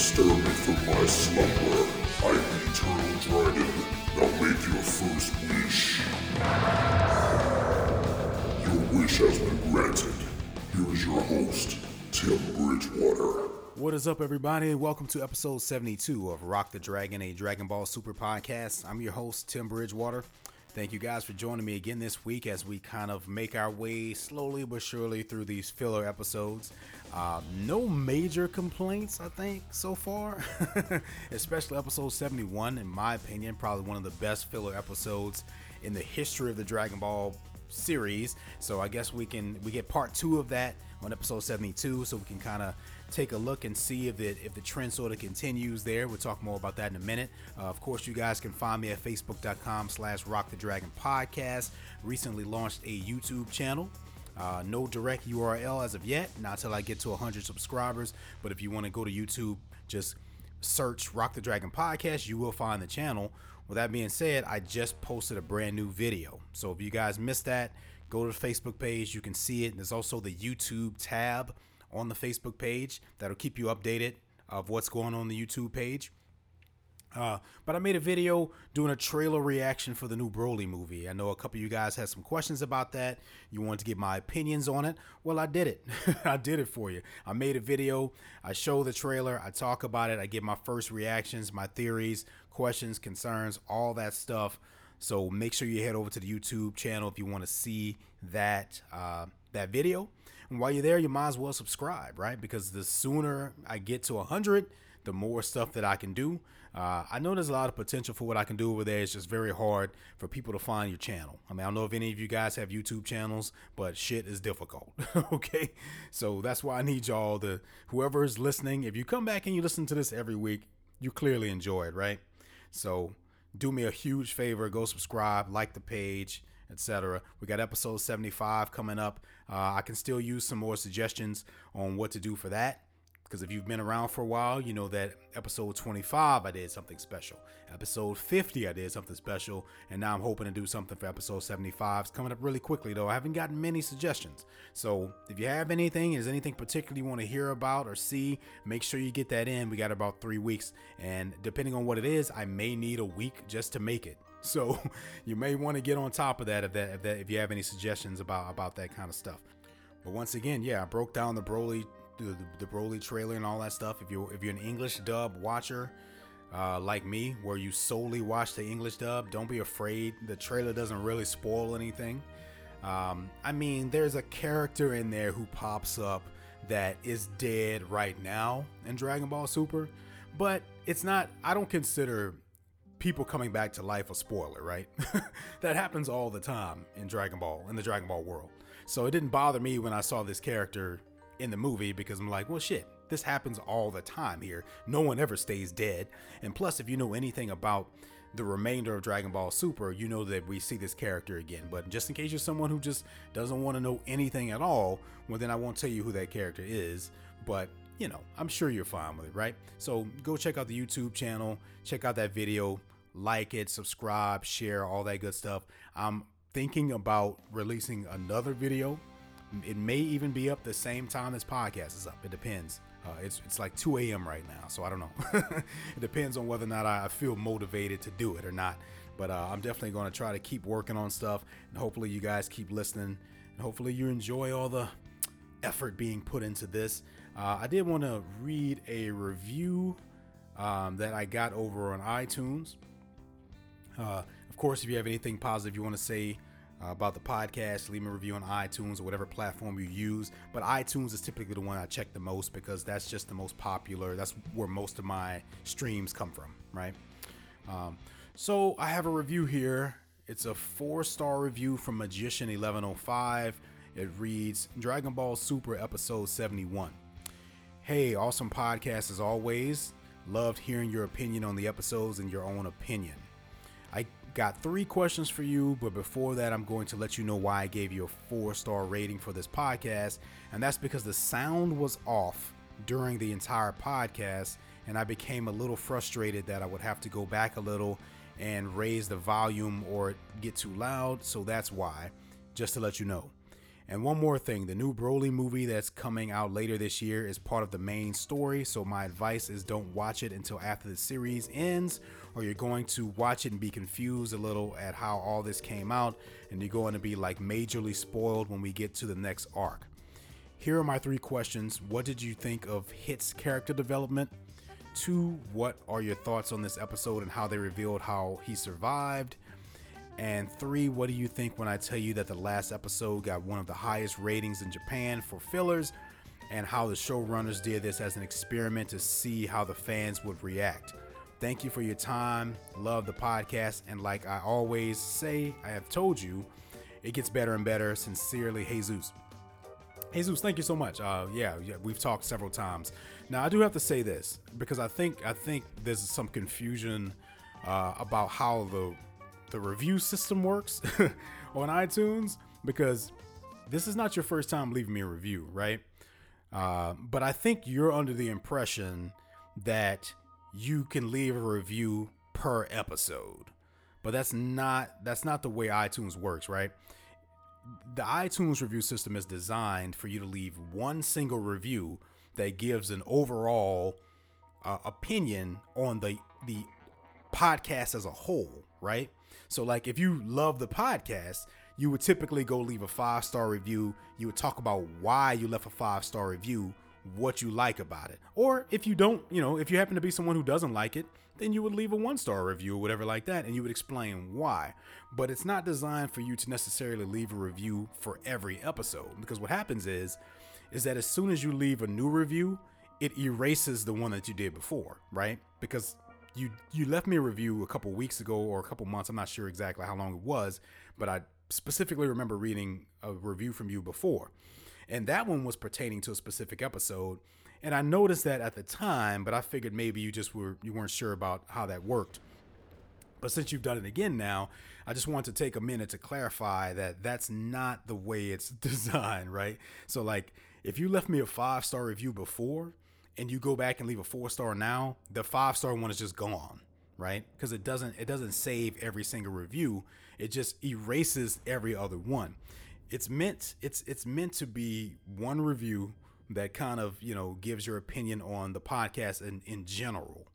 stir me from my slumber. I am the Eternal Dragon. Now make your first wish. Your wish has been granted. Here is your host, Tim Bridgewater. What is up, everybody? Welcome to episode 72 of Rock the Dragon, a Dragon Ball Super podcast. I'm your host, Tim Bridgewater. Thank you guys for joining me again this week as we kind of make our way slowly but surely through these filler episodes. Uh, no major complaints, I think, so far, especially episode 71, in my opinion, probably one of the best filler episodes in the history of the Dragon Ball series. So I guess we can we get part two of that on episode 72, so we can kind of take a look and see if the if the trend sort of continues there. We'll talk more about that in a minute. Uh, of course, you guys can find me at facebook.com slash rock the dragon podcast. Recently launched a YouTube channel. Uh, no direct URL as of yet, not until I get to 100 subscribers. But if you want to go to YouTube, just search Rock the Dragon Podcast, you will find the channel. With that being said, I just posted a brand new video. So if you guys missed that, go to the Facebook page. You can see it. There's also the YouTube tab on the Facebook page that'll keep you updated of what's going on the YouTube page. Uh, but I made a video doing a trailer reaction for the new Broly movie. I know a couple of you guys had some questions about that. You wanted to get my opinions on it. Well, I did it. I did it for you. I made a video. I show the trailer. I talk about it. I give my first reactions, my theories, questions, concerns, all that stuff. So make sure you head over to the YouTube channel if you want to see that uh, that video. And while you're there, you might as well subscribe, right? Because the sooner I get to 100, the more stuff that I can do. Uh, I know there's a lot of potential for what I can do over there. It's just very hard for people to find your channel. I mean, I don't know if any of you guys have YouTube channels, but shit is difficult. okay. So that's why I need y'all to, whoever is listening, if you come back and you listen to this every week, you clearly enjoy it, right? So do me a huge favor go subscribe, like the page etc. We got episode 75 coming up. Uh, I can still use some more suggestions on what to do for that. Because if you've been around for a while, you know that episode 25 I did something special. Episode 50 I did something special. And now I'm hoping to do something for episode 75. It's coming up really quickly though. I haven't gotten many suggestions. So if you have anything, is anything particular you want to hear about or see, make sure you get that in. We got about three weeks. And depending on what it is, I may need a week just to make it. So you may want to get on top of that if that if, that, if you have any suggestions about about that kind of stuff. But once again, yeah, I broke down the Broly the, the Broly trailer and all that stuff. If you're if you're an English dub watcher, uh, like me, where you solely watch the English dub, don't be afraid. The trailer doesn't really spoil anything. Um, I mean, there's a character in there who pops up that is dead right now in Dragon Ball Super, but it's not. I don't consider people coming back to life a spoiler, right? that happens all the time in Dragon Ball in the Dragon Ball world. So it didn't bother me when I saw this character in the movie because I'm like, well, shit, this happens all the time here. No one ever stays dead. And plus, if you know anything about the remainder of Dragon Ball Super, you know that we see this character again. But just in case you're someone who just doesn't want to know anything at all, well, then I won't tell you who that character is. But you know, I'm sure you're fine with it, right? So go check out the YouTube channel, check out that video, like it, subscribe, share, all that good stuff. I'm thinking about releasing another video it may even be up the same time this podcast is up. It depends. Uh, it's it's like 2 a.m. right now, so I don't know. it depends on whether or not I feel motivated to do it or not. But uh, I'm definitely going to try to keep working on stuff, and hopefully you guys keep listening, and hopefully you enjoy all the effort being put into this. Uh, I did want to read a review um, that I got over on iTunes. Uh, of course, if you have anything positive you want to say uh, about the podcast, leave me a review on iTunes or whatever platform you use. But iTunes is typically the one I check the most because that's just the most popular. That's where most of my streams come from, right? Um, so I have a review here. It's a four star review from Magician 1105. It reads Dragon Ball Super Episode 71. Hey, awesome podcast as always. Loved hearing your opinion on the episodes and your own opinion. Got three questions for you, but before that, I'm going to let you know why I gave you a four star rating for this podcast. And that's because the sound was off during the entire podcast, and I became a little frustrated that I would have to go back a little and raise the volume or get too loud. So that's why, just to let you know. And one more thing the new Broly movie that's coming out later this year is part of the main story. So, my advice is don't watch it until after the series ends, or you're going to watch it and be confused a little at how all this came out, and you're going to be like majorly spoiled when we get to the next arc. Here are my three questions What did you think of Hit's character development? Two, what are your thoughts on this episode and how they revealed how he survived? And three, what do you think when I tell you that the last episode got one of the highest ratings in Japan for fillers and how the showrunners did this as an experiment to see how the fans would react? Thank you for your time. Love the podcast. And like I always say, I have told you, it gets better and better. Sincerely, Jesus. Jesus, thank you so much. Uh, yeah, yeah, we've talked several times. Now, I do have to say this because I think I think there's some confusion uh, about how the the review system works on iTunes because this is not your first time leaving me a review, right? Uh, but I think you're under the impression that you can leave a review per episode, but that's not that's not the way iTunes works, right? The iTunes review system is designed for you to leave one single review that gives an overall uh, opinion on the the podcast as a whole, right? So, like, if you love the podcast, you would typically go leave a five star review. You would talk about why you left a five star review, what you like about it. Or if you don't, you know, if you happen to be someone who doesn't like it, then you would leave a one star review or whatever like that, and you would explain why. But it's not designed for you to necessarily leave a review for every episode because what happens is, is that as soon as you leave a new review, it erases the one that you did before, right? Because you you left me a review a couple weeks ago or a couple months. I'm not sure exactly how long it was, but I specifically remember reading a review from you before, and that one was pertaining to a specific episode. And I noticed that at the time, but I figured maybe you just were you weren't sure about how that worked. But since you've done it again now, I just want to take a minute to clarify that that's not the way it's designed, right? So like if you left me a five star review before, and you go back and leave a four star now, the five star one is just gone, right? Because it doesn't it doesn't save every single review. It just erases every other one. It's meant it's it's meant to be one review that kind of you know gives your opinion on the podcast in in general,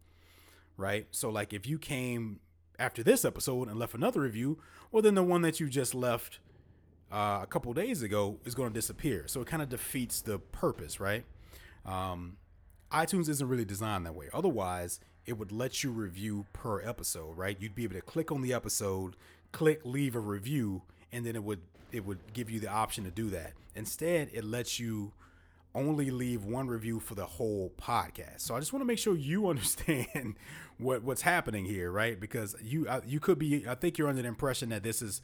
right? So like if you came after this episode and left another review, well then the one that you just left uh, a couple days ago is going to disappear. So it kind of defeats the purpose, right? Um, iTunes isn't really designed that way. Otherwise, it would let you review per episode, right? You'd be able to click on the episode, click leave a review, and then it would it would give you the option to do that. Instead, it lets you only leave one review for the whole podcast. So I just want to make sure you understand what what's happening here, right? Because you you could be I think you're under the impression that this is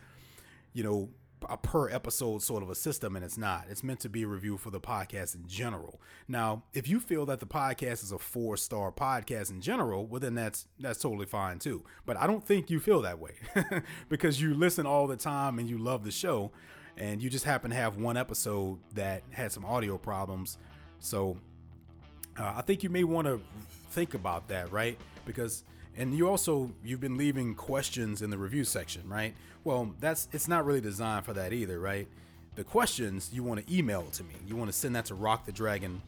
you know a per episode sort of a system and it's not. It's meant to be a review for the podcast in general. Now if you feel that the podcast is a four star podcast in general well then that's that's totally fine too. But i don't think you feel that way because you listen all the time and you love the show and you just happen to have one episode that had some audio problems. So uh, i think you may want to think about that right? Because and you also you've been leaving questions in the review section right? Well that's it's not really designed for that either right? The questions you want to email to me. You want to send that to rock the dragon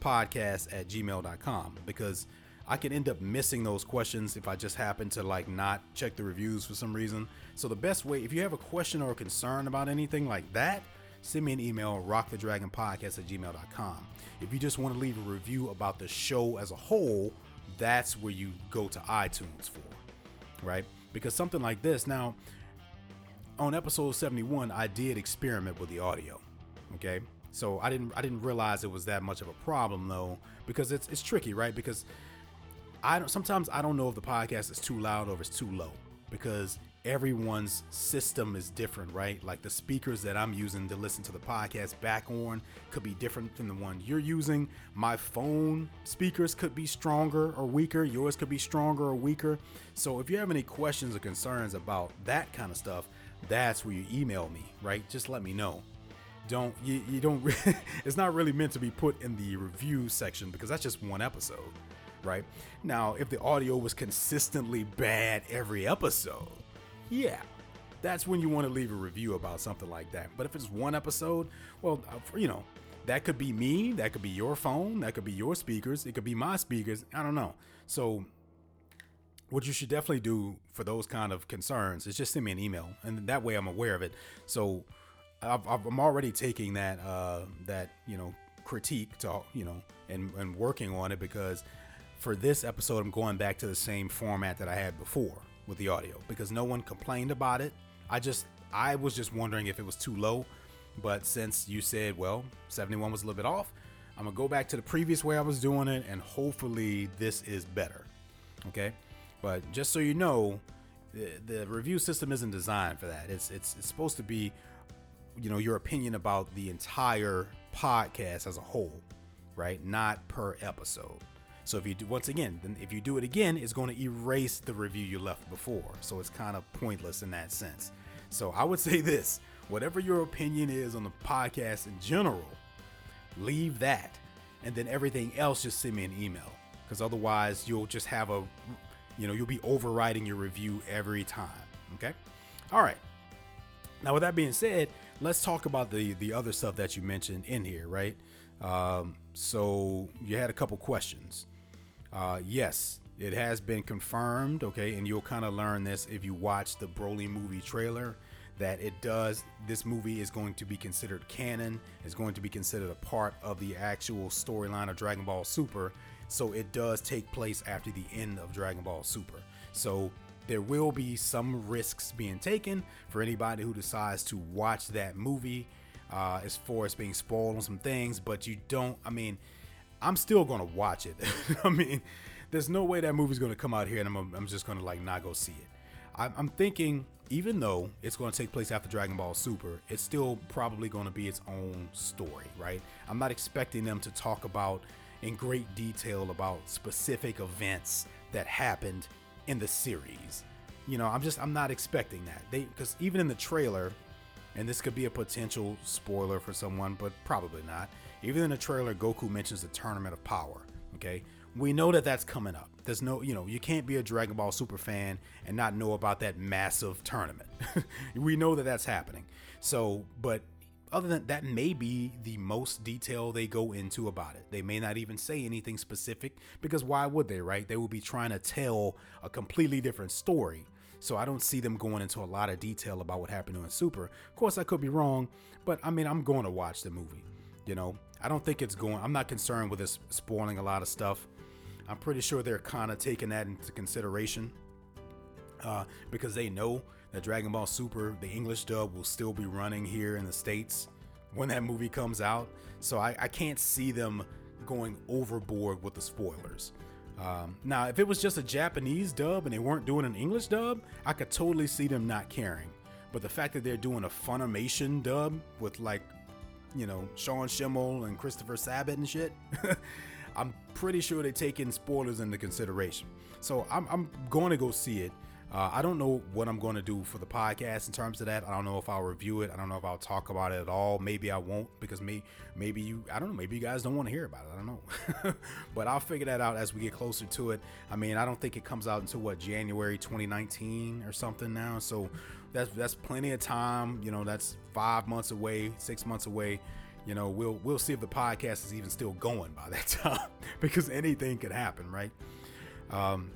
podcast at gmail.com because i can end up missing those questions if i just happen to like not check the reviews for some reason. So the best way if you have a question or a concern about anything like that send me an email rockthedragonpodcast at gmail.com if you just want to leave a review about the show as a whole that's where you go to iTunes for, right? Because something like this, now, on episode 71, I did experiment with the audio, okay? So I didn't I didn't realize it was that much of a problem though, because it's it's tricky, right? Because I don't sometimes I don't know if the podcast is too loud or if it's too low because everyone's system is different, right? Like the speakers that I'm using to listen to the podcast back on could be different than the one you're using. My phone speakers could be stronger or weaker. Yours could be stronger or weaker. So if you have any questions or concerns about that kind of stuff, that's where you email me, right? Just let me know. Don't you, you don't it's not really meant to be put in the review section because that's just one episode, right? Now, if the audio was consistently bad every episode, yeah, that's when you want to leave a review about something like that. But if it's one episode, well, uh, you know, that could be me, that could be your phone, that could be your speakers, it could be my speakers. I don't know. So what you should definitely do for those kind of concerns is just send me an email, and that way I'm aware of it. So i am already taking that uh, that you know critique to you know and and working on it because for this episode I'm going back to the same format that I had before with the audio because no one complained about it. I just I was just wondering if it was too low, but since you said well 71 was a little bit off, I'm gonna go back to the previous way I was doing it and hopefully this is better. Okay. But just so you know, the, the review system isn't designed for that. It's, it's it's supposed to be, you know, your opinion about the entire podcast as a whole, right? Not per episode. So if you do once again, then if you do it again, it's going to erase the review you left before. So it's kind of pointless in that sense. So I would say this: whatever your opinion is on the podcast in general, leave that, and then everything else just send me an email. Because otherwise, you'll just have a you know, you'll be overriding your review every time. Okay. All right. Now, with that being said, let's talk about the the other stuff that you mentioned in here, right? Um, so you had a couple questions. Uh, yes, it has been confirmed. Okay, and you'll kind of learn this if you watch the Broly movie trailer that it does. This movie is going to be considered canon. Is going to be considered a part of the actual storyline of Dragon Ball Super so it does take place after the end of Dragon Ball Super. So there will be some risks being taken for anybody who decides to watch that movie uh, as far as being spoiled on some things, but you don't, I mean, I'm still gonna watch it. I mean, there's no way that movie's gonna come out here and I'm, I'm just gonna like not go see it. I'm thinking, even though it's to take place after Dragon Ball Super, it's still probably to be its own story, right? I'm not expecting them to talk about in great detail about specific events that happened in the series. You know, I'm just I'm not expecting that. They because even in the trailer, and this could be a potential spoiler for someone, but probably not. Even in the trailer, Goku mentions the Tournament of Power. Okay, we know that that's coming up. There's no, you know, you can't be a Dragon Ball Super fan and not know about that massive tournament. we know that that's happening. So, but other than that may be the most detail they go into about it. They may not even say anything specific because why would they, right? They would be trying to tell a completely different story. So I don't see them going into a lot of detail about what happened in Super. Of course, I could be wrong, but I mean, I'm going to watch the movie. You know, I don't think it's going. I'm not concerned with this spoiling a lot of stuff. I'm pretty sure they're kind of taking that into consideration uh, because they know that Dragon Ball Super, the English dub, will still be running here in the States when that movie comes out. So I, I can't see them going overboard with the spoilers. Um, now, if it was just a Japanese dub and they weren't doing an English dub, I could totally see them not caring. But the fact that they're doing a Funimation dub with like, you know, Sean Schemmel and Christopher Sabat and shit, I'm pretty sure they're taking spoilers into consideration. So I'm, I'm going to go see it. Uh, I don't know what I'm going to do for the podcast in terms of that. I don't know if I'll review it. I don't know if I'll talk about it at all. Maybe I won't because me, maybe you, I don't know. Maybe you guys don't want to hear about it. I don't know. but I'll figure that out as we get closer to it. I mean, I don't think it comes out until what January 2019 or something now. So that's that's plenty of time. You know, that's five months away, six months away. You know, we'll we'll see if the podcast is even still going by that time because anything could happen, right? Um,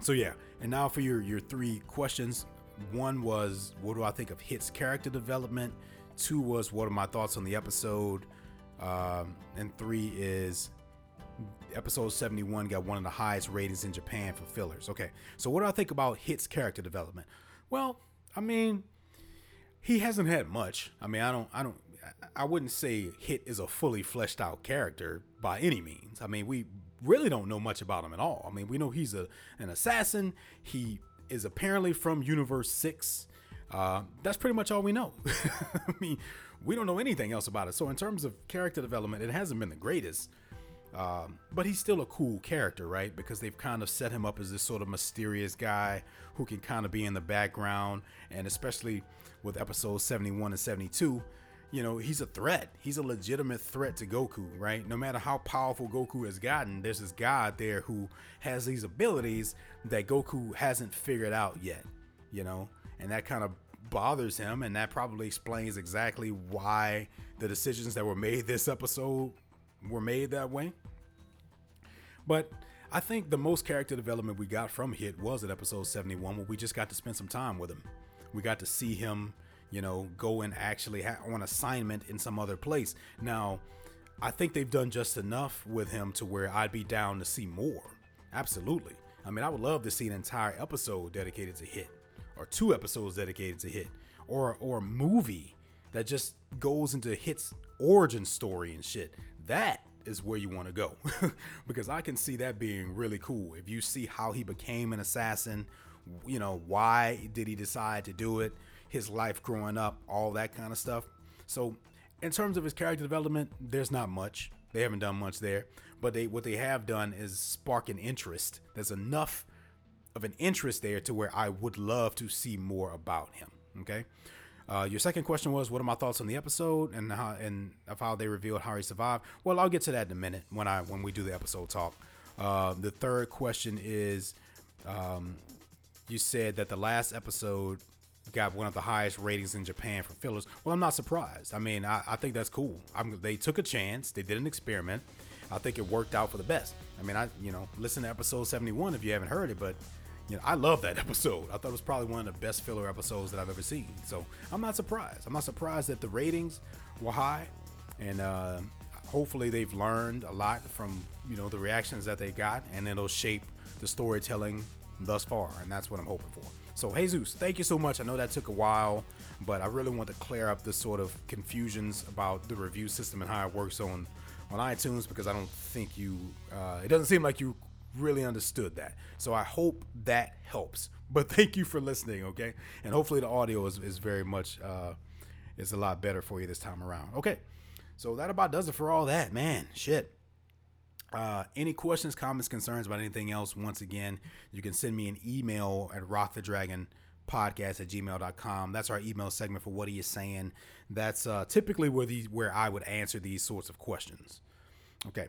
so yeah, and now for your your three questions. One was what do I think of Hit's character development? Two was what are my thoughts on the episode? Um, and three is episode 71 got one of the highest ratings in Japan for fillers. Okay, so what do I think about Hit's character development? Well, I mean, he hasn't had much. I mean, I don't, I don't, I wouldn't say Hit is a fully fleshed out character by any means. I mean, we really don't know much about him at all. I mean, we know he's a an assassin. He is apparently from Universe Six. Uh, that's pretty much all we know. I mean, we don't know anything else about it. So in terms of character development, it hasn't been the greatest. Um, but he's still a cool character, right? Because they've kind of set him up as this sort of mysterious guy who can kind of be in the background, and especially with episodes 71 and 72, you know, he's a threat. He's a legitimate threat to Goku, right? No matter how powerful Goku has gotten, there's this guy there who has these abilities that Goku hasn't figured out yet, you know? And that kind of bothers him, and that probably explains exactly why the decisions that were made this episode were made that way. But I think the most character development we got from Hit was at episode 71, where we just got to spend some time with him. We got to see him, you know, go and actually ha- on assignment in some other place. Now, I think they've done just enough with him to where I'd be down to see more. Absolutely. I mean, I would love to see an entire episode dedicated to Hit, or two episodes dedicated to Hit, or or a movie that just goes into Hit's origin story and shit. That is where you want to go because I can see that being really cool. If you see how he became an assassin, you know, why did he decide to do it, his life growing up, all that kind of stuff. So, in terms of his character development, there's not much. They haven't done much there, but they what they have done is spark an interest. There's enough of an interest there to where I would love to see more about him. Okay. Uh, your second question was, what are my thoughts on the episode and how and of how they revealed how he survived? Well, I'll get to that in a minute when I when we do the episode talk. Uh, the third question is, um, you said that the last episode got one of the highest ratings in Japan for fillers. Well, I'm not surprised. I mean, I, I think that's cool. I'm, they took a chance. They did an experiment. I think it worked out for the best. I mean, I you know listen to episode 71 if you haven't heard it, but you know, I love that episode. I thought it was probably one of the best filler episodes that I've ever seen. So I'm not surprised. I'm not surprised that the ratings were high, and uh, hopefully they've learned a lot from you know the reactions that they got, and it'll shape the storytelling thus far. And that's what I'm hoping for. So Jesus, thank you so much. I know that took a while, but I really want to clear up the sort of confusions about the review system and how it works on on iTunes because I don't think you. Uh, it doesn't seem like you really understood that. So I hope that helps. But thank you for listening, okay? And hopefully the audio is, is very much uh is a lot better for you this time around. Okay. So that about does it for all that, man. Shit. Uh, any questions, comments, concerns about anything else, once again, you can send me an email at rockthedragon podcast at gmail.com. That's our email segment for what are you Saiyan? That's uh, typically where these where I would answer these sorts of questions. Okay.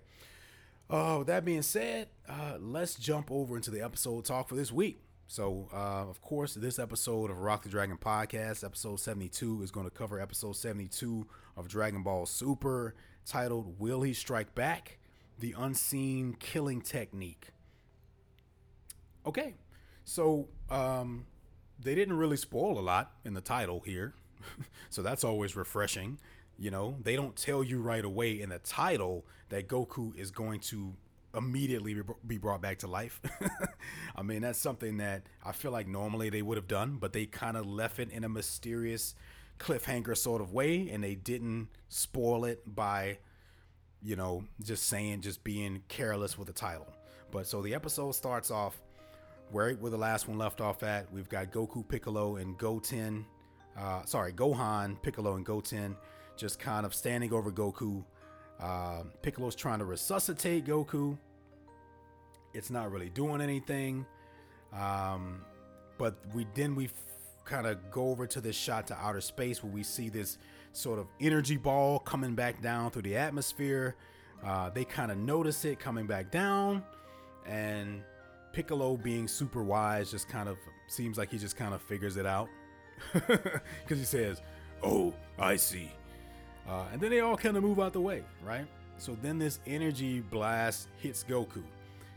With that being said, uh, let's jump over into the episode talk for this week. So, uh, of course, this episode of Rock the Dragon podcast, episode 72, is going to cover episode 72 of Dragon Ball Super, titled Will He Strike Back? The Unseen Killing Technique. Okay, so um, they didn't really spoil a lot in the title here, so that's always refreshing. You know, they don't tell you right away in the title that Goku is going to immediately be brought back to life. I mean, that's something that I feel like normally they would have done, but they kind of left it in a mysterious cliffhanger sort of way and they didn't spoil it by you know, just saying just being careless with the title. But so the episode starts off where where the last one left off at. We've got Goku, Piccolo, and Goten. Uh, sorry, Gohan, Piccolo, and Goten just kind of standing over Goku. Uh, Piccolo's trying to resuscitate Goku. It's not really doing anything. Um, but we then we f- kind of go over to this shot to outer space where we see this sort of energy ball coming back down through the atmosphere. Uh, they kind of notice it coming back down, and Piccolo, being super wise, just kind of seems like he just kind of figures it out because he says, "Oh, I see." Uh, and then they all kind of move out the way, right? So then this energy blast hits Goku.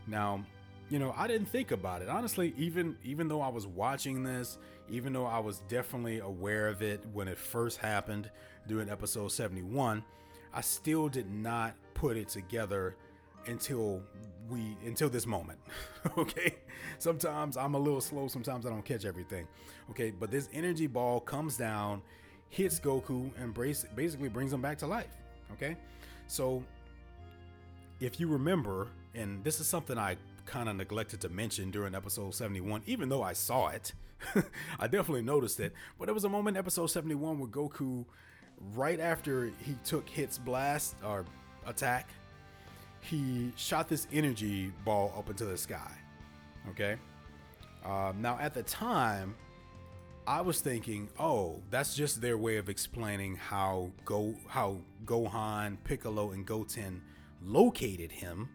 Now, you know, I didn't think about it honestly. Even even though I was watching this, even though I was definitely aware of it when it first happened during episode 71, I still did not put it together until we until this moment. okay? Sometimes I'm a little slow, sometimes I don't catch everything. Okay, but this energy ball comes down hits Goku and basically brings him back to life. Okay, so if you remember, and this is something I kind of neglected to mention during episode 71, even though I saw it, I definitely noticed it. But there was a moment in episode 71 where Goku, right after he took Hit's blast or attack, he shot this energy ball up into the sky. Okay. Um, now, at the time, I was thinking, oh, that's just their way of explaining how Go how Gohan, Piccolo, and Goten located him,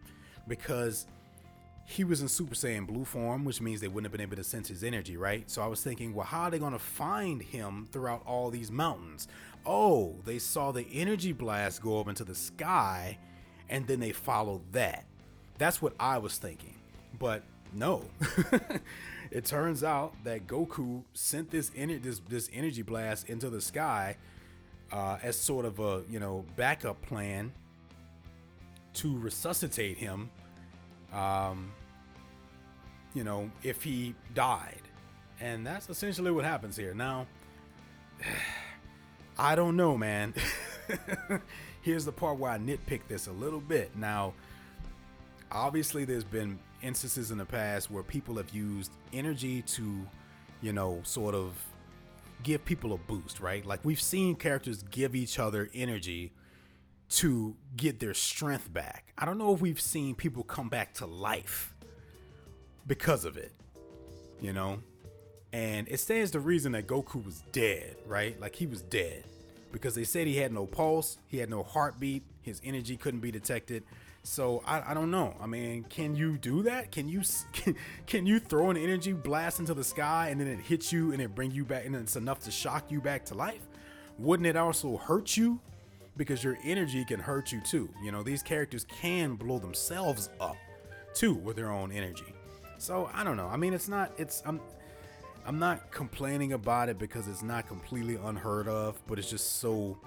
because he was in Super Saiyan blue form, which means they wouldn't have been able to sense his energy, right? So I was thinking, well, how are they going to find him throughout all these mountains? Oh, they saw the energy blast go up into the sky and then they followed that. That's what I was thinking. But no. it turns out that Goku sent this, ener- this this energy blast into the sky uh, as sort of a, you know, backup plan to resuscitate him um, you know, if he died. And that's essentially what happens here. Now, I don't know, man. Here's the part where I nitpick this a little bit. Now, obviously, there's been instances in the past where people have used energy to, you know, sort of give people a boost, right? Like we've seen characters give each other energy to get their strength back. I don't know if we've seen people come back to life because of it, you know? And it stands to reason that Goku was dead, right? Like he was dead because they said he had no pulse, he had no heartbeat, his energy couldn't be detected. So I, I don't know. I mean, can you do that? Can you can, can you throw an energy blast into the sky and then it hits you and it bring you back and it's enough to shock you back to life? Wouldn't it also hurt you because your energy can hurt you too. You know, these characters can blow themselves up too with their own energy. So I don't know. I mean, it's not. It's I'm. I'm not complaining about it because it's not completely unheard of, but it's just so.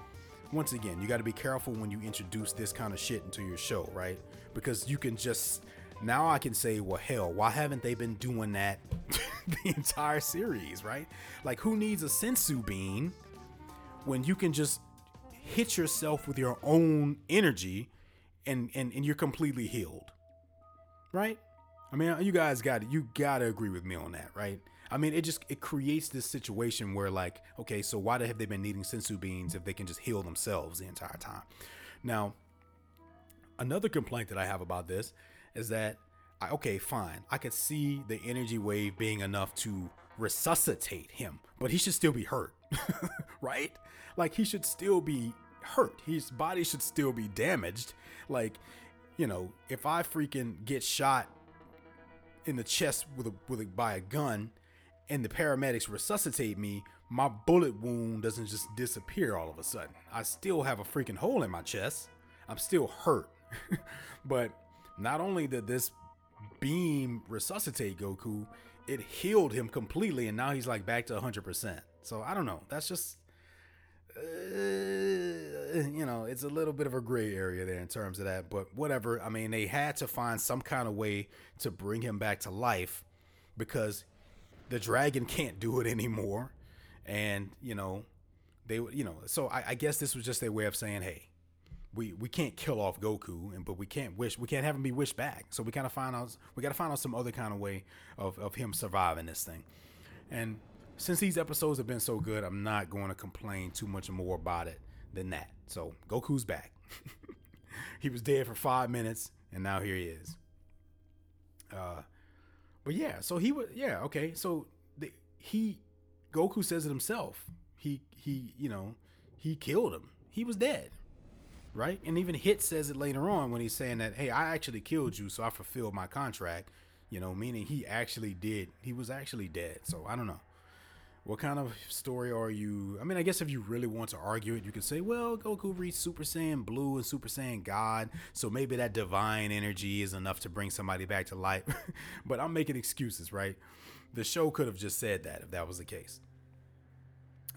Once again, you got to be careful when you introduce this kind of shit into your show, right? Because you can just now I can say, well, hell, why haven't they been doing that the entire series, right? Like, who needs a senzu bean when you can just hit yourself with your own energy and and, and you're completely healed right i mean you guys got you gotta agree with me on that right i mean it just it creates this situation where like okay so why have they been needing senzu beans if they can just heal themselves the entire time now another complaint that i have about this is that I, okay fine i could see the energy wave being enough to resuscitate him but he should still be hurt right like he should still be hurt. His body should still be damaged. Like, you know, if I freaking get shot in the chest with a with a, by a gun and the paramedics resuscitate me, my bullet wound doesn't just disappear all of a sudden. I still have a freaking hole in my chest. I'm still hurt. but not only did this beam resuscitate Goku, it healed him completely and now he's like back to 100%. So I don't know. That's just uh, you know, it's a little bit of a gray area there in terms of that, but whatever. I mean, they had to find some kind of way to bring him back to life because the dragon can't do it anymore. And, you know, they, you know, so I, I guess this was just their way of saying, hey, we, we can't kill off Goku, and but we can't wish we can't have him be wished back. So we kind of find out we got to find out some other kind of way of, of him surviving this thing. And since these episodes have been so good, I'm not going to complain too much more about it than that. So Goku's back. he was dead for five minutes, and now here he is. Uh, but yeah, so he was yeah okay. So the, he Goku says it himself. He he you know he killed him. He was dead, right? And even Hit says it later on when he's saying that hey, I actually killed you, so I fulfilled my contract. You know, meaning he actually did. He was actually dead. So I don't know what kind of story are you? I mean, I guess if you really want to argue it, you could say, well, Goku reached Super Saiyan Blue and Super Saiyan God, so maybe that divine energy is enough to bring somebody back to life. but I'm making excuses, right? The show could have just said that if that was the case.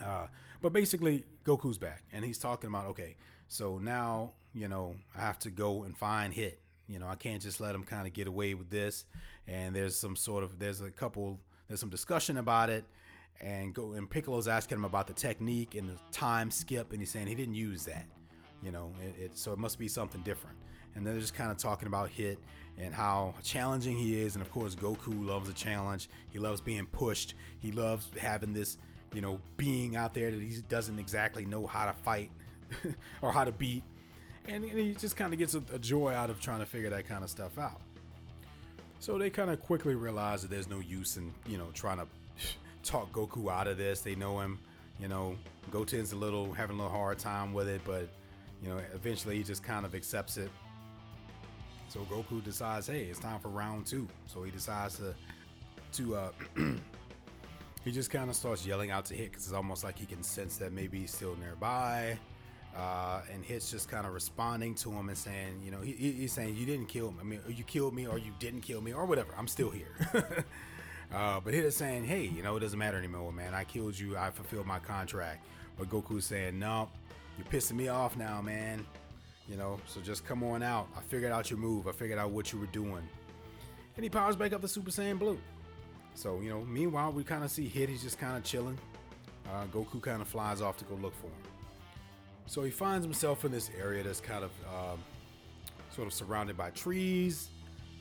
Uh, but basically, Goku's back, and he's talking about, okay, so now, you know, I have to go and find Hit. You know, I can't just let him kind of get away with this. And there's some sort of, there's a couple, there's some discussion about it and go and Piccolo's asking him about the technique and the time skip, and he's saying he didn't use that. You know, it, it so it must be something different. And they're just kind of talking about Hit and how challenging he is, and of course Goku loves a challenge. He loves being pushed. He loves having this, you know, being out there that he doesn't exactly know how to fight or how to beat, and, and he just kind of gets a, a joy out of trying to figure that kind of stuff out. So they kind of quickly realize that there's no use in you know trying to talk Goku out of this. They know him. You know, Goten's a little having a little hard time with it, but you know, eventually he just kind of accepts it. So Goku decides, hey, it's time for round two. So he decides to to uh, he just kind of starts yelling out to Hit because it's almost like he can sense that maybe he's still nearby. Uh, and Hit's just kind of responding to him and saying, you know, he, he's saying, you didn't kill me. I mean, you killed me or you didn't kill me or whatever. I'm still here. uh, but Hit is saying, hey, you know, it doesn't matter anymore, man. I killed you. I fulfilled my contract. But Goku's saying, no, you're pissing me off now, man. You know, so just come on out. I figured out your move. I figured out what you were doing. And he powers back up the Super Saiyan Blue. So, you know, meanwhile, we kind of see Hit. He's just kind of chilling. Uh, Goku kind of flies off to go look for him. So he finds himself in this area that's kind of um, sort of surrounded by trees.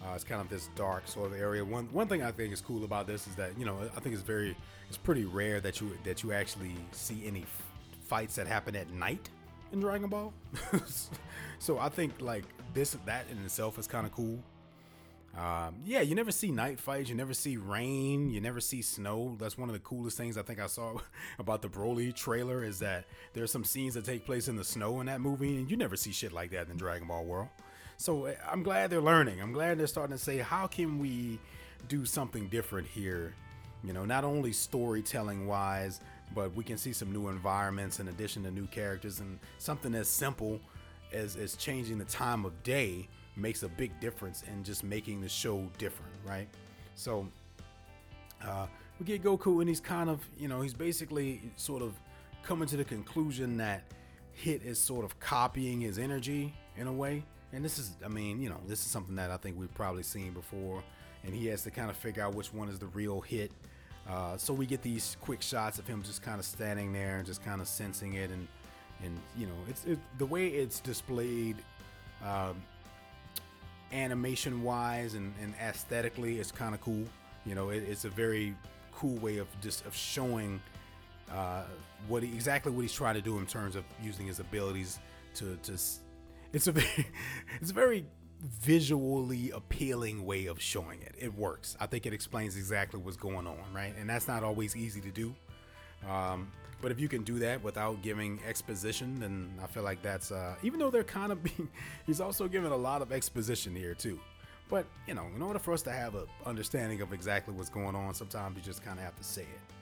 Uh, it's kind of this dark sort of area. One one thing I think is cool about this is that you know I think it's very it's pretty rare that you that you actually see any f- fights that happen at night in Dragon Ball. so I think like this that in itself is kind of cool. Um, yeah, you never see night fights, you never see rain, you never see snow. That's one of the coolest things I think I saw about the Broly trailer is that there's some scenes that take place in the snow in that movie, and you never see shit like that in Dragon Ball World. So eh, I'm glad they're learning. I'm glad they're starting to say, how can we do something different here? You know, not only storytelling wise, but we can see some new environments in addition to new characters and something as simple as, as changing the time of day makes a big difference in just making the show different, right? So uh, we get Goku, and he's kind of, you know, he's basically sort of coming to the conclusion that Hit is sort of copying his energy in a way. And this is, I mean, you know, this is something that I think we've probably seen before. And he has to kind of figure out which one is the real Hit. Uh, so we get these quick shots of him just kind of standing there and just kind of sensing it, and and you know, it's it, the way it's displayed. Um, animation wise and, and aesthetically it's kind of cool you know it, it's a very cool way of just of showing uh, what he, exactly what he's trying to do in terms of using his abilities to just it's a very it's a very visually appealing way of showing it it works i think it explains exactly what's going on right and that's not always easy to do um, but if you can do that without giving exposition, then I feel like that's uh, even though they're kind of being, he's also giving a lot of exposition here too. But you know, in order for us to have a understanding of exactly what's going on, sometimes you just kind of have to say it.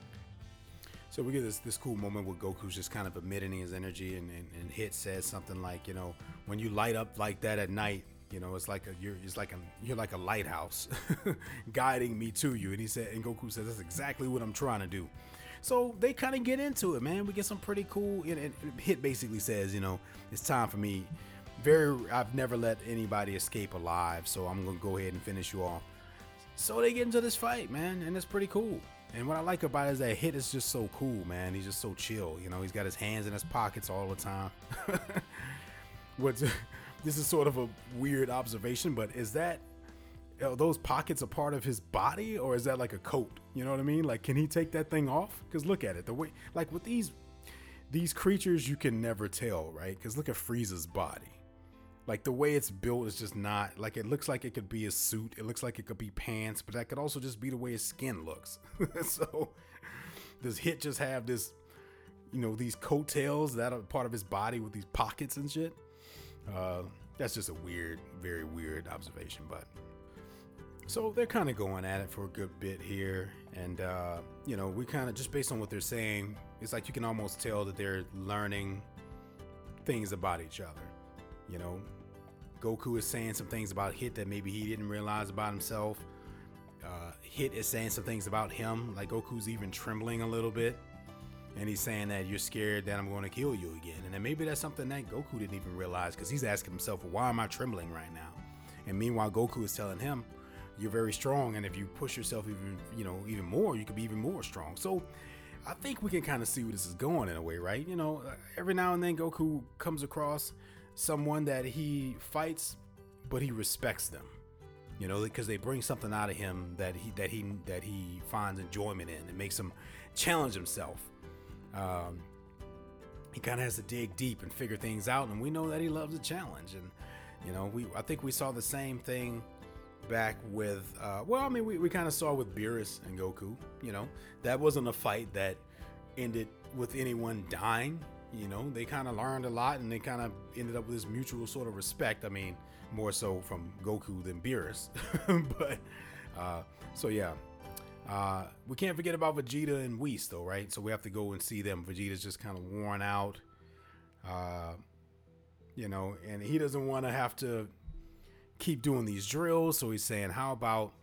So we get this this cool moment where Goku's just kind of emitting his energy, and, and, and Hit says something like, you know, when you light up like that at night, you know, it's like a you're it's like a you're like a lighthouse guiding me to you. And he said, and Goku says, that's exactly what I'm trying to do. So they kind of get into it, man. We get some pretty cool. And, and Hit basically says, you know, it's time for me. Very, I've never let anybody escape alive, so I'm gonna go ahead and finish you off. So they get into this fight, man, and it's pretty cool. And what I like about it is that Hit is just so cool, man. He's just so chill. You know, he's got his hands in his pockets all the time. What's this is sort of a weird observation, but is that are those pockets a part of his body or is that like a coat? You know what I mean? Like, can he take that thing off? Because look at it, the way, like with these these creatures, you can never tell, right? Because look at Frieza's body. Like the way it's built is just not like it looks like it could be a suit. It looks like it could be pants, but that could also just be the way his skin looks. so does Hit just have this, you know, these coattails that are part of his body with these pockets and shit? Uh, that's just a weird, very weird observation, but so they're kind of going at it for a good bit here. And, uh, you know, we kind of, just based on what they're saying, it's like you can almost tell that they're learning things about each other. You know, Goku is saying some things about Hit that maybe he didn't realize about himself. Uh, Hit is saying some things about him, like Goku's even trembling a little bit. And he's saying that you're scared that I'm going to kill you again. And then maybe that's something that Goku didn't even realize because he's asking himself, why am I trembling right now? And meanwhile, Goku is telling him, you're very strong and if you push yourself even you know even more you could be even more strong so i think we can kind of see where this is going in a way right you know every now and then goku comes across someone that he fights but he respects them. You know because they bring something out of him that he that he that he finds enjoyment in. It makes him challenge himself. Um, he kind of has to dig deep and figure things out and we know that he loves a challenge. And you know we i think we saw the same thing back with uh, well i mean we, we kind of saw with beerus and goku you know. That wasn't a fight that ended with anyone dying you know, they kind of learned a lot and they kind of ended up with this mutual sort of respect. I mean, more so from Goku than Beerus. but, uh, so yeah. Uh, we can't forget about Vegeta and Whis, though, right? So we have to go and see them. Vegeta's just kind of worn out. Uh, you know, and he doesn't want to have to keep doing these drills. So he's saying, How about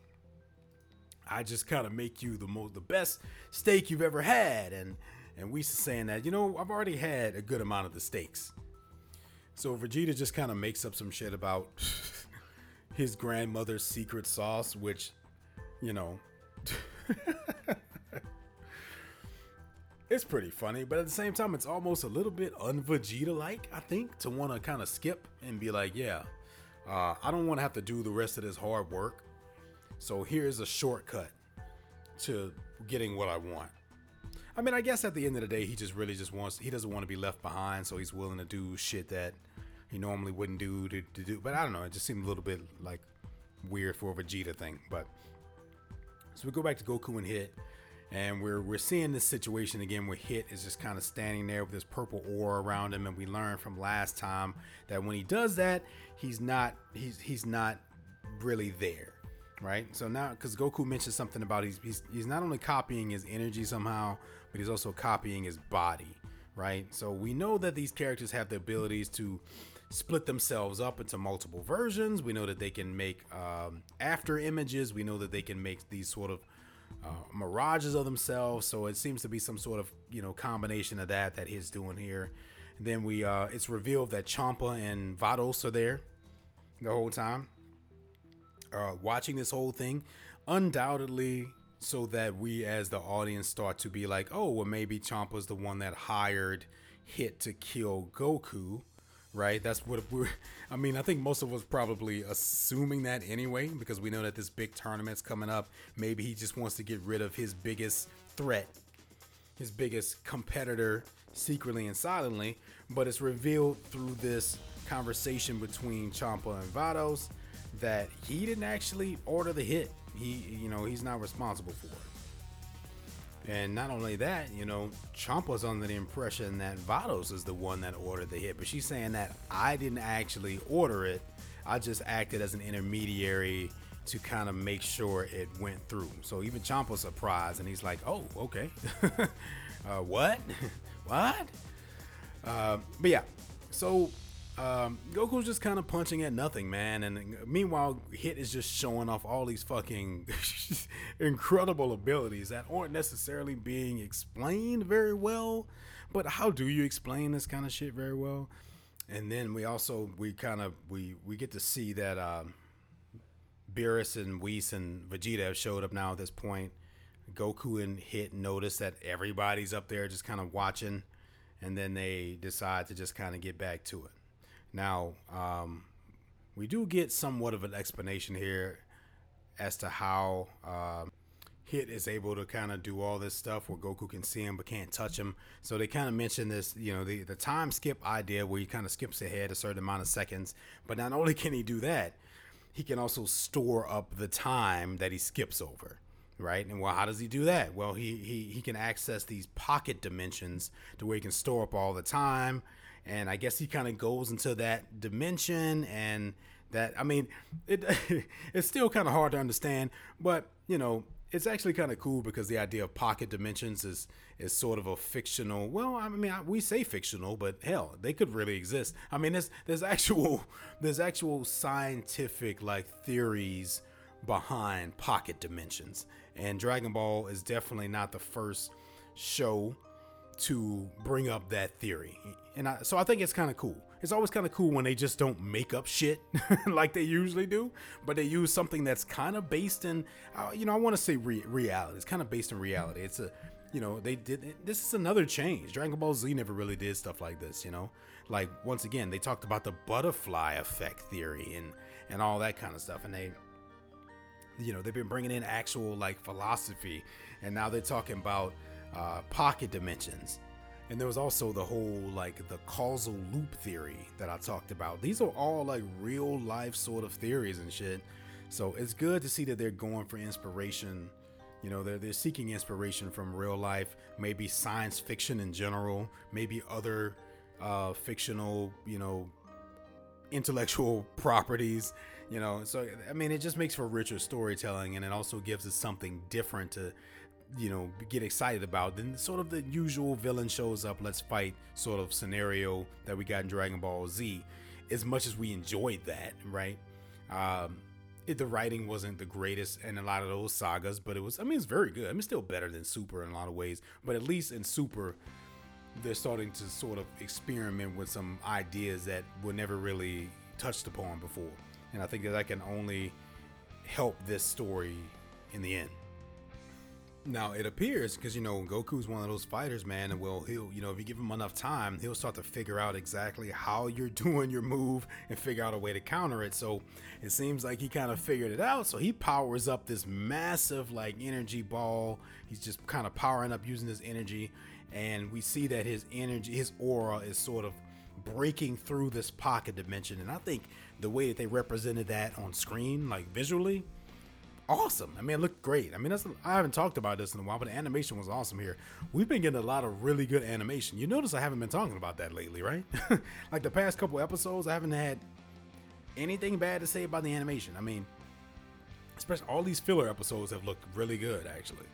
I just kind of make you the most, the best steak you've ever had? And and Whis is saying that, you know, I've already had a good amount of the steaks. So Vegeta just kind of makes up some shit about his grandmother's secret sauce, which, you know, it's pretty funny, but at the same time, it's almost a little bit un-Vegeta like, I think, to want to kind of skip and be like, yeah, uh, I don't want to have to do the rest of this hard work. So here's a shortcut to getting what I want. I mean, I guess at the end of the day, he just really just wants, he doesn't want to be left behind, so he's willing to do shit that he normally wouldn't do to, to do. But I don't know, it just seemed a little bit like weird for a Vegeta thing. But so we go back to Goku and Hit, and we're we're seeing this situation again where Hit is just kind of standing there with this purple aura around him, and we learned from last time that when he does that, he's not he's he's not really there right? So now, because Goku mentioned something about he's, he's he's not only copying his energy somehow, but he's also copying his body, right? So we know that these characters have the abilities to split themselves up into multiple versions. We know that they can make um, after images. We know that they can make these sort of uh, mirages of themselves. So it seems to be some sort of you know combination of that that he's doing here. And then we uh, it's revealed that Champa and Vados are there the whole time, uh, watching this whole thing. Undoubtedly, so that we as the audience start to be like, oh, well, maybe Champa's the one that hired Hit to kill Goku, right? That's what we're. I mean, I think most of us probably assuming that anyway, because we know that this big tournament's coming up. Maybe he just wants to get rid of his biggest threat, his biggest competitor, secretly and silently. But it's revealed through this conversation between Champa and Vados that he didn't actually order the hit he you know he's not responsible for it. And not only that, you know, was under the impression that Vados is the one that ordered the hit, but she's saying that I didn't actually order it. I just acted as an intermediary to kind of make sure it went through. So even Champa's surprised, and he's like, "Oh, okay, uh, what, what?" Uh, but yeah, so um, Goku's just kind of punching at nothing, man. And meanwhile, Hit is just showing off all these fucking incredible abilities that aren't necessarily being explained very well. But how do you explain this kind of shit very well? And then we also we kind of we we get to see that um, Beerus and Whis and Vegeta have showed up now at this point. Goku and Hit notice that everybody's up there just kind of watching, and then they decide to just kind of get back to it. Now, um, we do get somewhat of an explanation here as to how uh, Hit is able to kind of do all this stuff where Goku can see him but can't touch him. So they kind of mention this, you know, the, the time skip idea where he kind of skips ahead a certain amount of seconds. But not only can he do that, he can also store up the time that he skips over right? And well, how does he do that? Well, he he he can access these pocket dimensions to where he can store up all the time and I guess he kind of goes into that dimension and that I mean it it's still kind of hard to understand, but you know it's actually kind of cool because the idea of pocket dimensions is is sort of a fictional. Well, I mean, we say fictional, but hell, they could really exist. I mean, there's there's actual there's actual scientific like theories behind pocket dimensions, and Dragon Ball is definitely not the first show to bring up that theory. And I, so I think it's kind of cool. It's always kind of cool when they just don't make up shit like they usually do, but they use something that's kind of based in, uh, you know, I want to say re- reality. It's kind of based in reality. It's a, you know, they did, this is another change. Dragon Ball Z never really did stuff like this, you know? Like, once again, they talked about the butterfly effect theory and, and all that kind of stuff. And they, you know, they've been bringing in actual like philosophy, and now they're talking about uh, pocket dimensions. And there was also the whole like the causal loop theory that I talked about. These are all like real life sort of theories and shit. So it's good to see that they're going for inspiration, You know, they're they're seeking inspiration from real life, maybe science fiction in general, maybe other uh, fictional, you know, intellectual properties. You know, so I mean, it just makes for richer storytelling, and it also gives us something different to you know get excited about then sort of the usual villain shows up let's fight sort of scenario that we got in dragon ball z. As much as we enjoyed that right? Um it, the writing wasn't the greatest in a lot of those sagas but it was i mean it's very good. I mean still better than super in a lot of ways but at least in super they're starting to sort of experiment with some ideas that were never really touched upon before. And i think that that can only help this story in the end now it appears because you know Goku's one of those fighters, man, and well, he'll you know if you give him enough time, he'll start to figure out exactly how you're doing your move and figure out a way to counter it. So it seems like he kind of figured it out. So he powers up this massive like energy ball. He's just kind of powering up using his energy, and we see that his energy, his aura, is sort of breaking through this pocket dimension. And I think the way that they represented that on screen, like visually awesome. I mean, it looked great. I mean, that's I haven't talked about this in a while, but the animation was awesome here. We've been getting a lot of really good animation. You notice I haven't been talking about that lately, right? like the past couple episodes, I haven't had anything bad to say about the animation. I mean, especially all these filler episodes have looked really good, actually.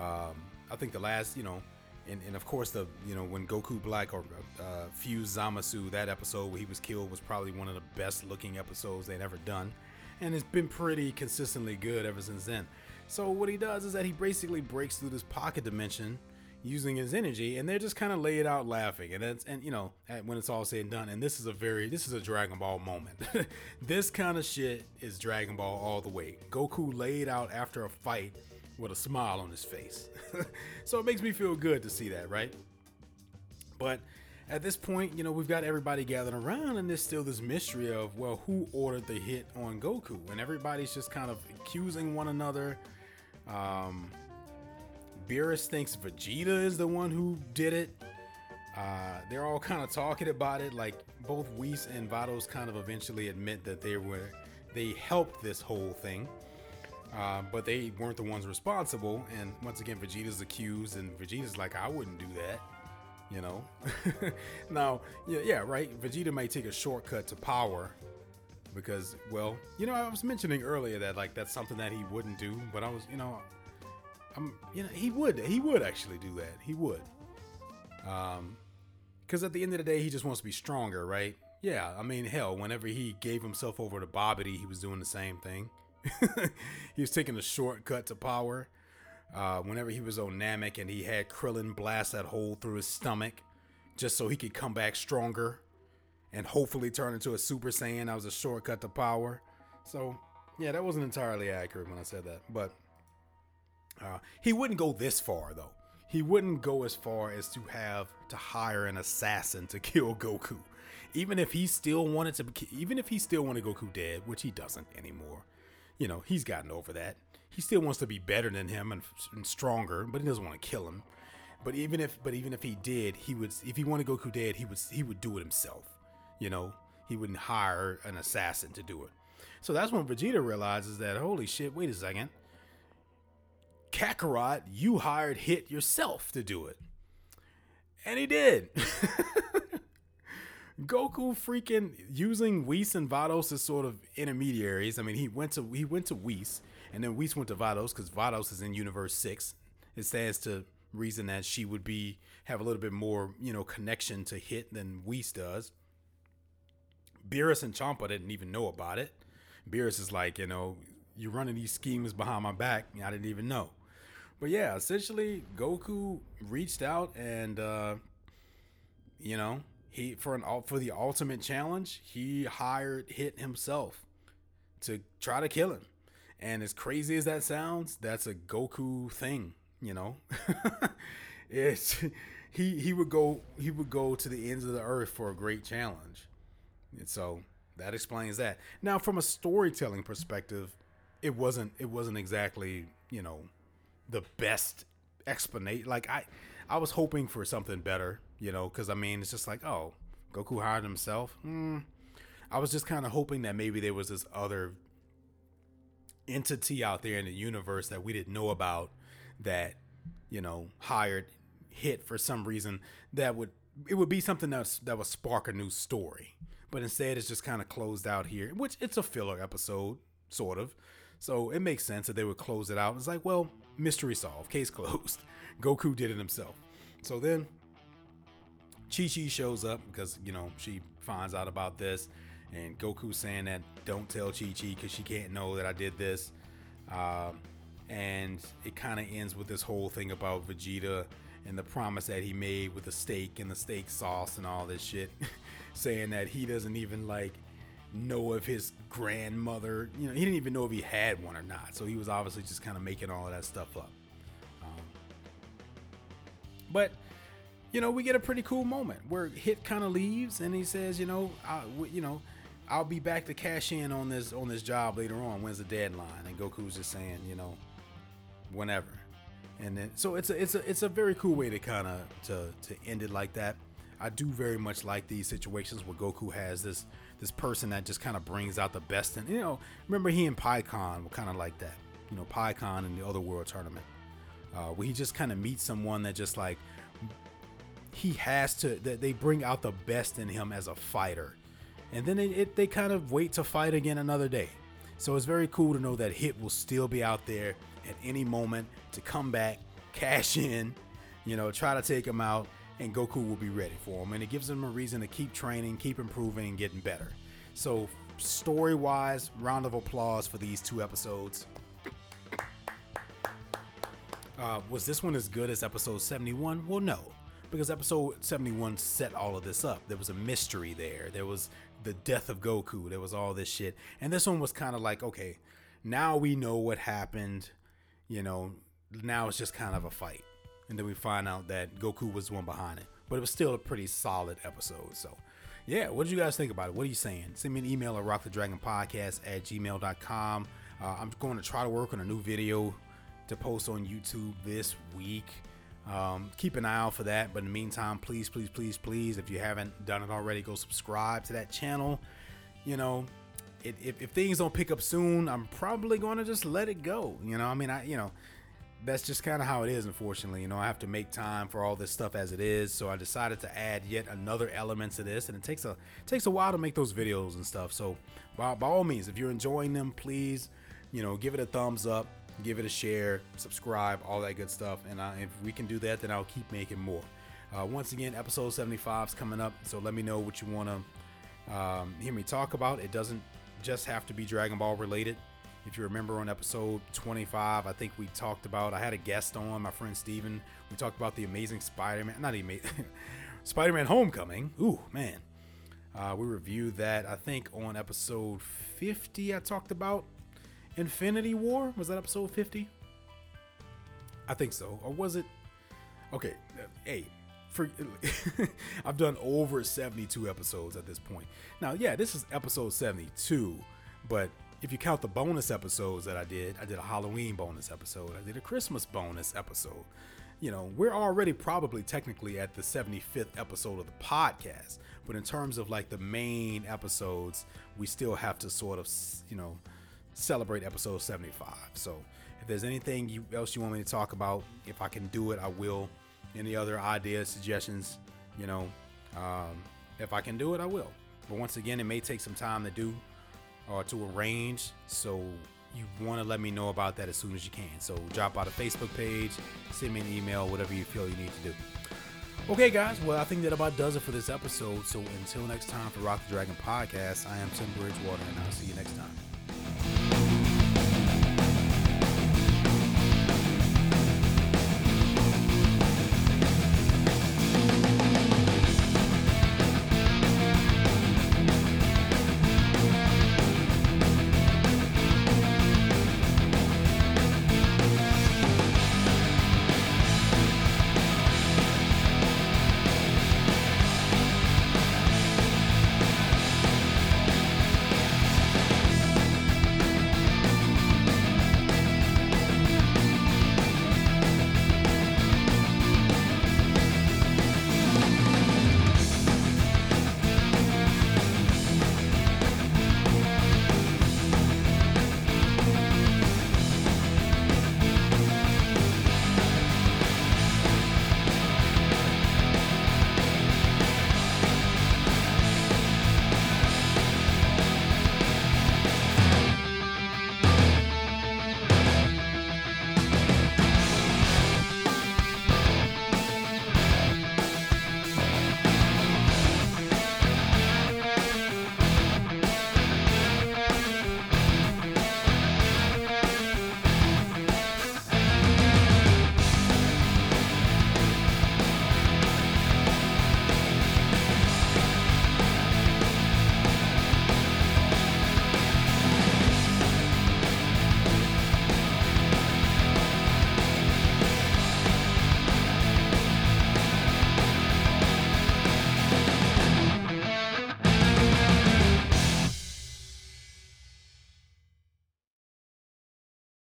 Um, I think the last, you know, and, and of course the you know when Goku Black or uh, Fuse Zamasu that episode where he was killed was probably one of the best looking episodes they'd ever done and it's been pretty consistently good ever since then. So what he does is that he basically breaks through this pocket dimension using his energy, and they're just kind of laid out laughing, and that's and you know when it's all said and done. And this is a very this is a Dragon Ball moment. this kind of shit is Dragon Ball all the way. Goku laid out after a fight with a smile on his face, so it makes me feel good to see that, right? But at this point, you know, we've got everybody gathered around, and there's still this mystery of, well, who ordered the hit on Goku? And everybody's just kind of accusing one another. Um, Beerus thinks Vegeta is the one who did it. Uh, they're all kind of talking about it. Like both Whis and Vados kind of eventually admit that they were they helped this whole thing, uh, but they weren't the ones responsible. And once again, Vegeta's accused, and Vegeta's like, "I wouldn't do that." You know. now, yeah, yeah, right. Vegeta may take a shortcut to power because, well, you know, I was mentioning earlier that like that's something that he wouldn't do, but I was, you know, I'm, you know, he would, he would actually do that. He would, um, because at the end of the day, he just wants to be stronger, right? Yeah, I mean, hell, whenever he gave himself over to Babidi, he was doing the same thing. he was taking a shortcut to power. Uh, whenever he was on Namek and he had Krillin blast that hole through his stomach just so he could come back stronger and hopefully turn into a Super Saiyan. That was a shortcut to power. So, yeah, that wasn't entirely accurate when I said that. But uh, he wouldn't go this far, though. He wouldn't go as far as to have to hire an assassin to kill Goku. Even if he still wanted to, even if he still wanted Goku dead, which he doesn't anymore. You know, he's gotten over that he still wants to be better than him and, and stronger, but he doesn't want to kill him. But even if but even if he did, he would if he wanted Goku dead, he would he would do it himself. You know, he wouldn't hire an assassin to do it. So that's when Vegeta realizes that holy shit, wait a second. Kakarot, you hired Hit yourself to do it. And he did. Goku freaking using Whis and Vados as sort of intermediaries. I mean, he went to he went to Whis, and then Whis went to Vados because Vados is in Universe Six. It stands to reason that she would be have a little bit more you know connection to Hit than Whis does. Beerus and Champa didn't even know about it. Beerus is like, you know, you're running these schemes behind my back. I didn't even know. But yeah, essentially, Goku reached out and, uh, you know, he for an for the ultimate challenge, he hired Hit himself to try to kill him. And as crazy as that sounds, that's a Goku thing, you know. it's he he would go he would go to the ends of the earth for a great challenge. And so that explains that. Now from a storytelling perspective, it wasn't it wasn't exactly, you know, the best explanation. Like I I was hoping for something better you know, because I mean, it's just like, oh, Goku hired himself. Mm. I was just kind of hoping that maybe there was this other entity out there in the universe that we didn't know about that you know hired hit for some reason that would it would be something that's that would spark a new story. But instead it's just kind of closed out here which it's a filler episode sort of. So it makes sense that they would close it out. It's like well mystery solved case closed. Goku did it himself. So then chi chi shows up because you know she finds out about this and Goku saying that don't tell Chi Chi because she can't know that I did this. Um, and it kind of ends with this whole thing about Vegeta and the promise that he made with the steak and the steak sauce and all this shit, saying that he doesn't even like know if his grandmother, you know, he didn't even know if he had one or not. So he was obviously just kind of making all of that stuff up. Um, but you know, we get a pretty cool moment where Hit kind of leaves and he says, you know, you know, I'll be back to cash in on this on this job later on. When's the deadline? And Goku's just saying, you know, whenever. And then so it's a it's a it's a very cool way to kind of to to end it like that. I do very much like these situations where Goku has this this person that just kind of brings out the best and you know remember he and Pikkon were kind of like that you know Pikkon in the other world tournament uh, where he just kind of meets someone that just like he has to that they bring out the best in him as a fighter and then it, it, they kind of wait to fight again another day. So it's very cool to know that Hit will still be out there at any moment to come back, cash in, you know, try to take him out, and Goku will be ready for him. And it gives him a reason to keep training, keep improving, and getting better. So, story wise, round of applause for these two episodes. Uh, was this one as good as episode 71? Well, no, because episode 71 set all of this up. There was a mystery there. There was the death of Goku. There was all this shit. And this one was kind of like, okay, now we know what happened. You know, now it's just kind of a fight. And then we find out that Goku was the one behind it. But it was still a pretty solid episode. So, yeah, what did you guys think about it? What are you Saiyan? Send me an email at rockthedragonpodcast at gmail.com. Uh, I'm going to try to work on a new video to post on YouTube this week. Um, keep an eye out for that. But in the meantime, please, please, please, please, if you haven't done it already, go subscribe to that channel. You know, it, if, if things don't pick up soon, I'm probably going to just let it go. You know, I mean, I, you know, that's just kind of how it is, unfortunately. You know, I have to make time for all this stuff as it is. So I decided to add yet another element to this, and it takes a takes a while to make those videos and stuff. So by, by all means, if you're enjoying them, please, you know, give it a thumbs up give it a share, subscribe, all that good stuff. And I, if we can do that, then I'll keep making more. Uh, once again, episode 75 is coming up, so let me know what you want to um, hear me talk about. It doesn't just have to be Dragon Ball related. If you remember on episode 25, I think we talked about, I had a guest on, my friend Steven. We talked about the amazing Spider Man, not even Spider Man Homecoming. Ooh, man. Uh, we reviewed that, I think, on episode 50. I talked about Infinity War? Was that episode 50? I think so. Or was it? Okay, hey, for I've done over 72 episodes at this point. Now, yeah, this is episode 72, but if you count the bonus episodes that I did, I did a Halloween bonus episode, I did a Christmas bonus episode. You know, we're already probably technically at the 75th episode of the podcast, but in terms of like the main episodes, we still have to sort of, you know, celebrate episode 75. So if there's anything you, else you want me to talk about, if I can do it, I will. Any other ideas, suggestions, you know, um, if I can do it, I will. But once again, it may take some time to do or to arrange. So you want to let me know about that as soon as you can. So drop out a Facebook page, send me an email, whatever you feel you need to do. Okay, guys. Well, I think that about does it for this episode. So until next time for Rock the Dragon podcast, I am Tim Bridgewater, and I'll see you next time.